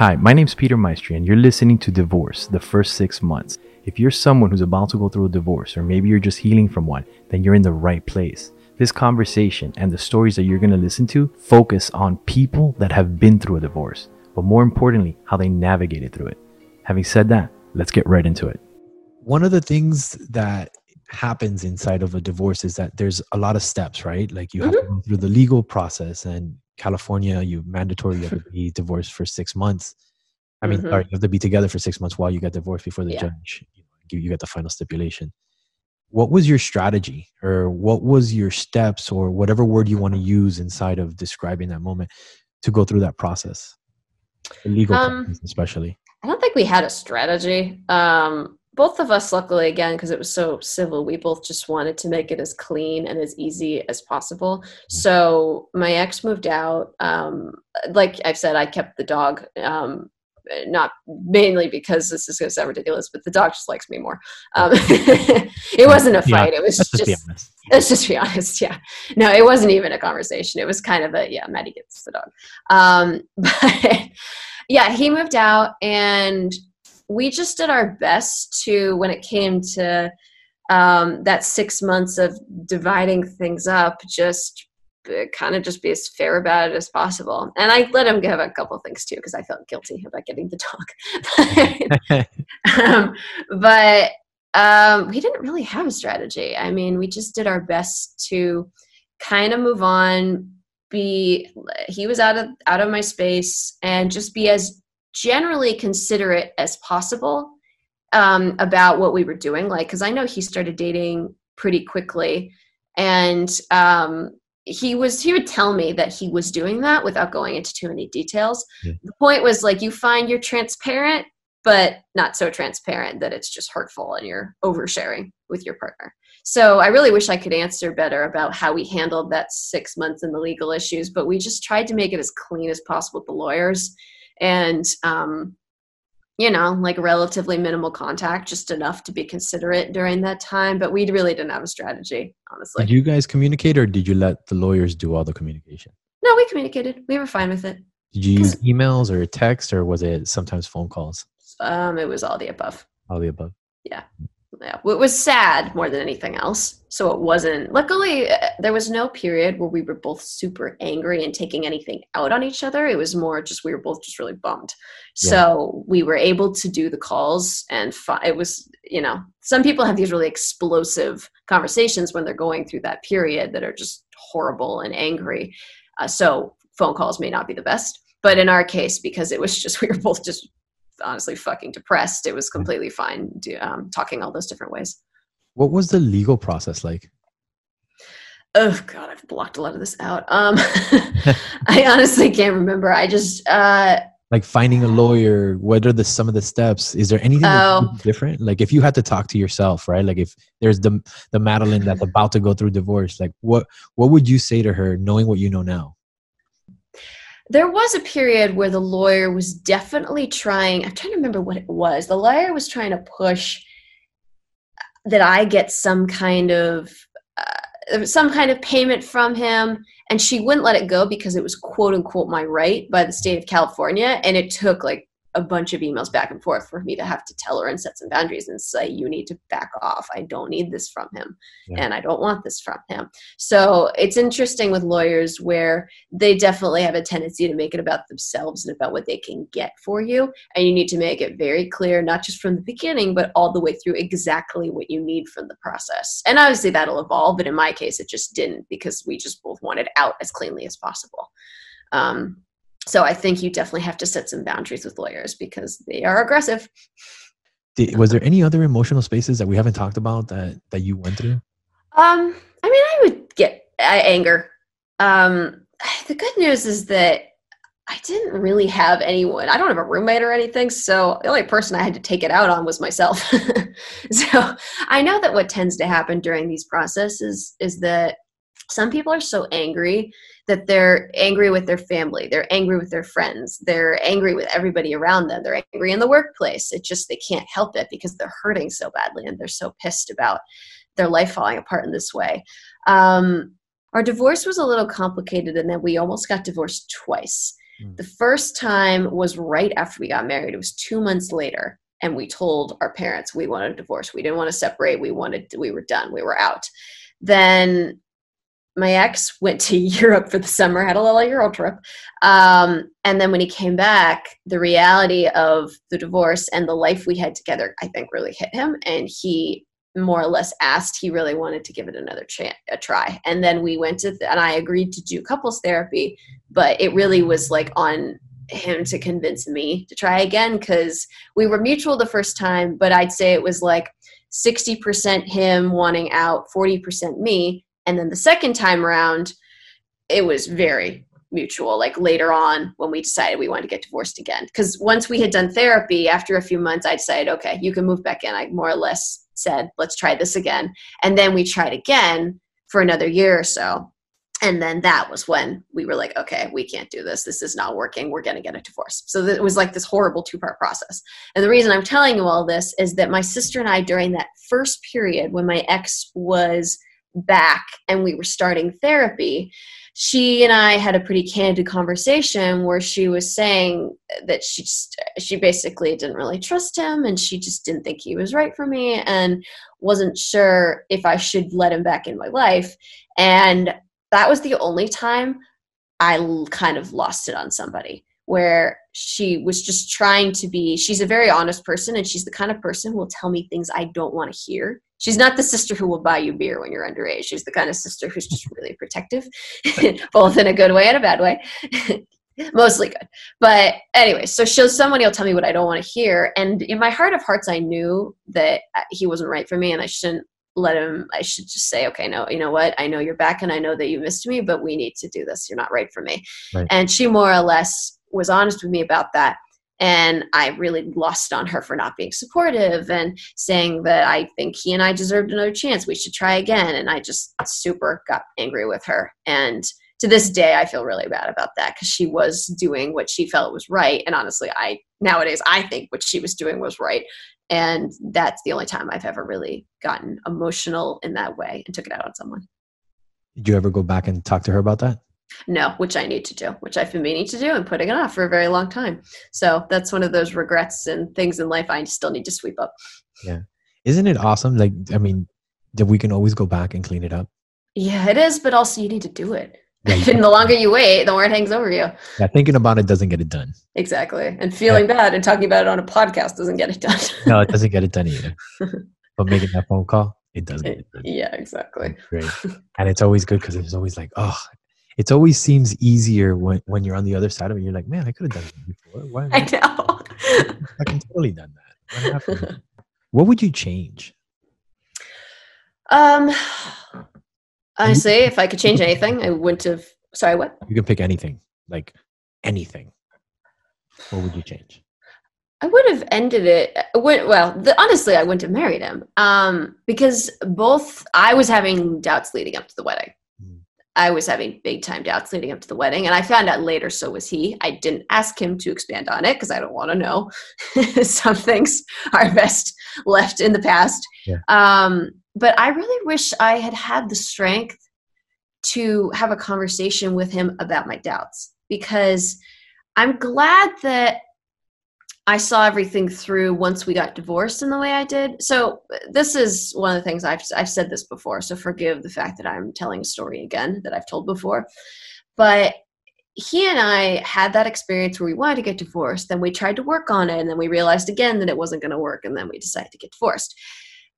Hi, my name's Peter Maestri, and you're listening to Divorce, the first six months. If you're someone who's about to go through a divorce, or maybe you're just healing from one, then you're in the right place. This conversation and the stories that you're going to listen to focus on people that have been through a divorce, but more importantly, how they navigated through it. Having said that, let's get right into it. One of the things that happens inside of a divorce is that there's a lot of steps, right? Like you have mm-hmm. to go through the legal process and California, you mandatory you have to be divorced for six months. I mean, mm-hmm. sorry, you have to be together for six months while you get divorced before the yeah. judge you, you get the final stipulation. What was your strategy, or what was your steps, or whatever word you want to use inside of describing that moment to go through that process, the legal um, process especially? I don't think we had a strategy. Um, both of us, luckily, again, because it was so civil, we both just wanted to make it as clean and as easy as possible. Mm-hmm. So my ex moved out. Um, like I've said, I kept the dog. Um, not mainly because this is going to sound ridiculous, but the dog just likes me more. Um, it wasn't a fight. It was just, just let's just be honest. Yeah. No, it wasn't even a conversation. It was kind of a, yeah, Maddie gets the dog. Um, but yeah, he moved out and we just did our best to when it came to um, that six months of dividing things up just uh, kind of just be as fair about it as possible. And i let him give a couple things too because i felt guilty about getting the dog. Um, but um, we didn't really have a strategy. I mean we just did our best to kind of move on be he was out of out of my space and just be as generally considerate as possible um, about what we were doing. Like, because I know he started dating pretty quickly, and um, he was he would tell me that he was doing that without going into too many details. Yeah. The point was like you find you're transparent, but not so transparent that it's just hurtful and you're oversharing with your partner. So I really wish I could answer better about how we handled that six months and the legal issues, but we just tried to make it as clean as possible with the lawyers and um, you know like relatively minimal contact just enough to be considerate during that time but we really didn't have a strategy honestly. Did you guys communicate or did you let the lawyers do all the communication? No we communicated. We were fine with it. Did you use emails or text or was it sometimes phone calls? Um it was all the above. All the above. Yeah yeah, it was sad more than anything else. So it wasn't. Luckily, uh, there was no period where we were both super angry and taking anything out on each other. It was more just we were both just really bummed. Yeah. So we were able to do the calls, and fi- it was you know some people have these really explosive conversations when they're going through that period that are just horrible and angry. Uh, so phone calls may not be the best, but in our case, because it was just we were both just honestly fucking depressed, it was mm. completely fine do, um, talking all those different ways. What was the legal process like? Oh God, I've blocked a lot of this out. Um, I honestly can't remember. I just uh, like finding a lawyer. What are the some of the steps? Is there anything oh. different? Like if you had to talk to yourself, right? Like if there's the the Madeline that's about to go through divorce, like what what would you say to her, knowing what you know now? There was a period where the lawyer was definitely trying i'm trying to remember what it was. The lawyer was trying to push that i get some kind of uh, some kind of payment from him and she wouldn't let it go because it was quote unquote my right by the state of california and it took like a bunch of emails back and forth for me to have to tell her and set some boundaries and say you need to back off. I don't need this from him yeah. and i don't want this from him. So it's interesting with lawyers where they definitely have a tendency to make it about themselves and about what they can get for you and you need to make it very clear not just from the beginning but all the way through exactly what you need from the process. And obviously that'll evolve but in my case it just didn't because we just both wanted out as cleanly as possible. Um, so I think you definitely have to set some boundaries with lawyers because they are aggressive. Did, was there any other emotional spaces that we haven't talked about that that you went through? Um, I mean, I would get uh, anger. Um, the good news is that I didn't really have anyone. I don't have a roommate or anything, so the only person I had to take it out on was myself. so I know that what tends to happen during these processes is that some people are so angry that they're angry with their family they're angry with their friends they're angry with everybody around them they're angry in the workplace it just they can't help it because they're hurting so badly and they're so pissed about their life falling apart in this way um, our divorce was a little complicated in that we almost got divorced twice Mm. The first time was right after we got married. It was two months later. And we told our parents we wanted a divorce. We didn't want to separate. We wanted, we were done. We were out. Then my ex went to Europe for the summer, had a little Euro trip. Um, and then when he came back, the reality of the divorce and the life we had together, I think, really hit him. And he more or less asked he really wanted to give it another chance a try and then we went to th- and i agreed to do couples therapy but it really was like on him to convince me to try again because we were mutual the first time but i'd say it was like 60% him wanting out 40% me and then the second time around it was very mutual like later on when we decided we wanted to get divorced again because once we had done therapy after a few months i decided okay you can move back in i more or less said, let's try this again. And then we tried again for another year or so. And then that was when we were like, okay, we can't do this. This is not working. We're going to get a divorce. So it was like this horrible two part process. And the reason I'm telling you all this is that my sister and I, during that first period when my ex was back and we were starting therapy, she and I had a pretty candid conversation where she was saying that she just, she basically didn't really trust him and she just didn't think he was right for me and wasn't sure if I should let him back in my life. And that was the only time I kind of lost it on somebody where she was just trying to be she's a very honest person and she's the kind of person who will tell me things I don't want to hear she's not the sister who will buy you beer when you're underage. She's the kind of sister who's just really protective, both in a good way and a bad way. Mostly good. But anyway, so she'll somebody will tell me what I don't want to hear. And in my heart of hearts, I knew that uh, he wasn't right for me and I shouldn't let him I should just say, okay, no, you know what? I know you're back and I know that you missed me, but we need to do this. You're not right for me. Right. And she more or less was honest with me about that and I really lost on her for not being supportive and saying that I think he and I deserved another chance. We should try again. And I just super got angry with her. And to this day, I feel really bad about that because she was doing what she felt was right. And honestly, I nowadays I think what she was doing was right. And that's the only time I've ever really gotten emotional in that way and took it out on someone. Did you ever go back and talk to her about that? No, which I need to do, which I've been meaning to do and putting it off for a very long time. So that's one of those regrets and things in life I still need to sweep up. Yeah. Isn't it awesome? Like, I mean, that we can always go back and clean it up. Yeah, it is, but also you need to do it. Yeah, and the longer you wait, the more it hangs over you. Yeah, thinking about it doesn't get it done. Exactly. And feeling yeah. bad and talking about it on a podcast doesn't get it done. no, it doesn't get it done either. but making that phone call, it does get it done. Yeah, exactly. Great. And it's always good because it's always like, oh, it always seems easier when, when you're on the other side of it. You're like, man, I could have done that before. Why I know. I can totally done that. What, what would you change? Um, honestly, if I could change anything, I wouldn't have. Sorry, what? You can pick anything, like anything. What would you change? I would have ended it. well, the, honestly, I wouldn't have married him um, because both I was having doubts leading up to the wedding. I was having big time doubts leading up to the wedding, and I found out later so was he. I didn't ask him to expand on it because I don't want to know. Some things are best left in the past. Yeah. Um, but I really wish I had had the strength to have a conversation with him about my doubts because I'm glad that I saw everything through once we got divorced in the way I did. So this is one of the things I've I've said this before. So forgive the fact that I'm telling a story again that I've told before. But he and I had that experience where we wanted to get divorced. Then we tried to work on it, and then we realized again that it wasn't going to work, and then we decided to get divorced.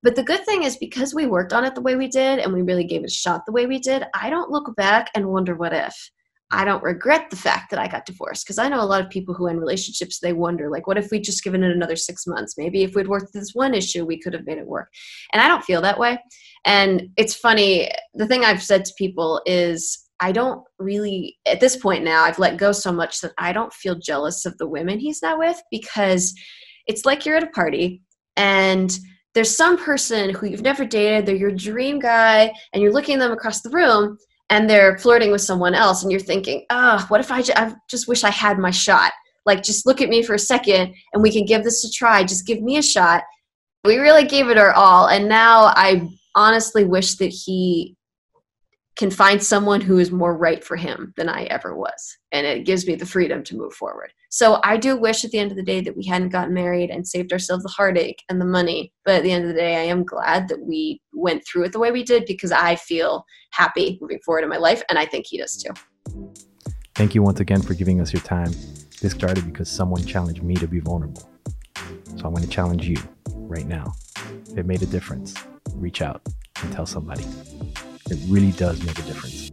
But the good thing is because we worked on it the way we did, and we really gave it a shot the way we did, I don't look back and wonder what if. I don't regret the fact that I got divorced because I know a lot of people who end relationships they wonder like what if we'd just given it another 6 months? Maybe if we'd worked this one issue we could have made it work. And I don't feel that way. And it's funny the thing I've said to people is I don't really at this point now I've let go so much that I don't feel jealous of the women he's not with because it's like you're at a party and there's some person who you've never dated they're your dream guy and you're looking at them across the room and they're flirting with someone else and you're thinking oh what if I, j- I just wish i had my shot like just look at me for a second and we can give this a try just give me a shot we really gave it our all and now i honestly wish that he can find someone who is more right for him than I ever was. And it gives me the freedom to move forward. So I do wish at the end of the day that we hadn't gotten married and saved ourselves the heartache and the money. But at the end of the day, I am glad that we went through it the way we did because I feel happy moving forward in my life. And I think he does too. Thank you once again for giving us your time. This started because someone challenged me to be vulnerable. So I'm going to challenge you right now. If it made a difference, reach out and tell somebody. It really does make a difference.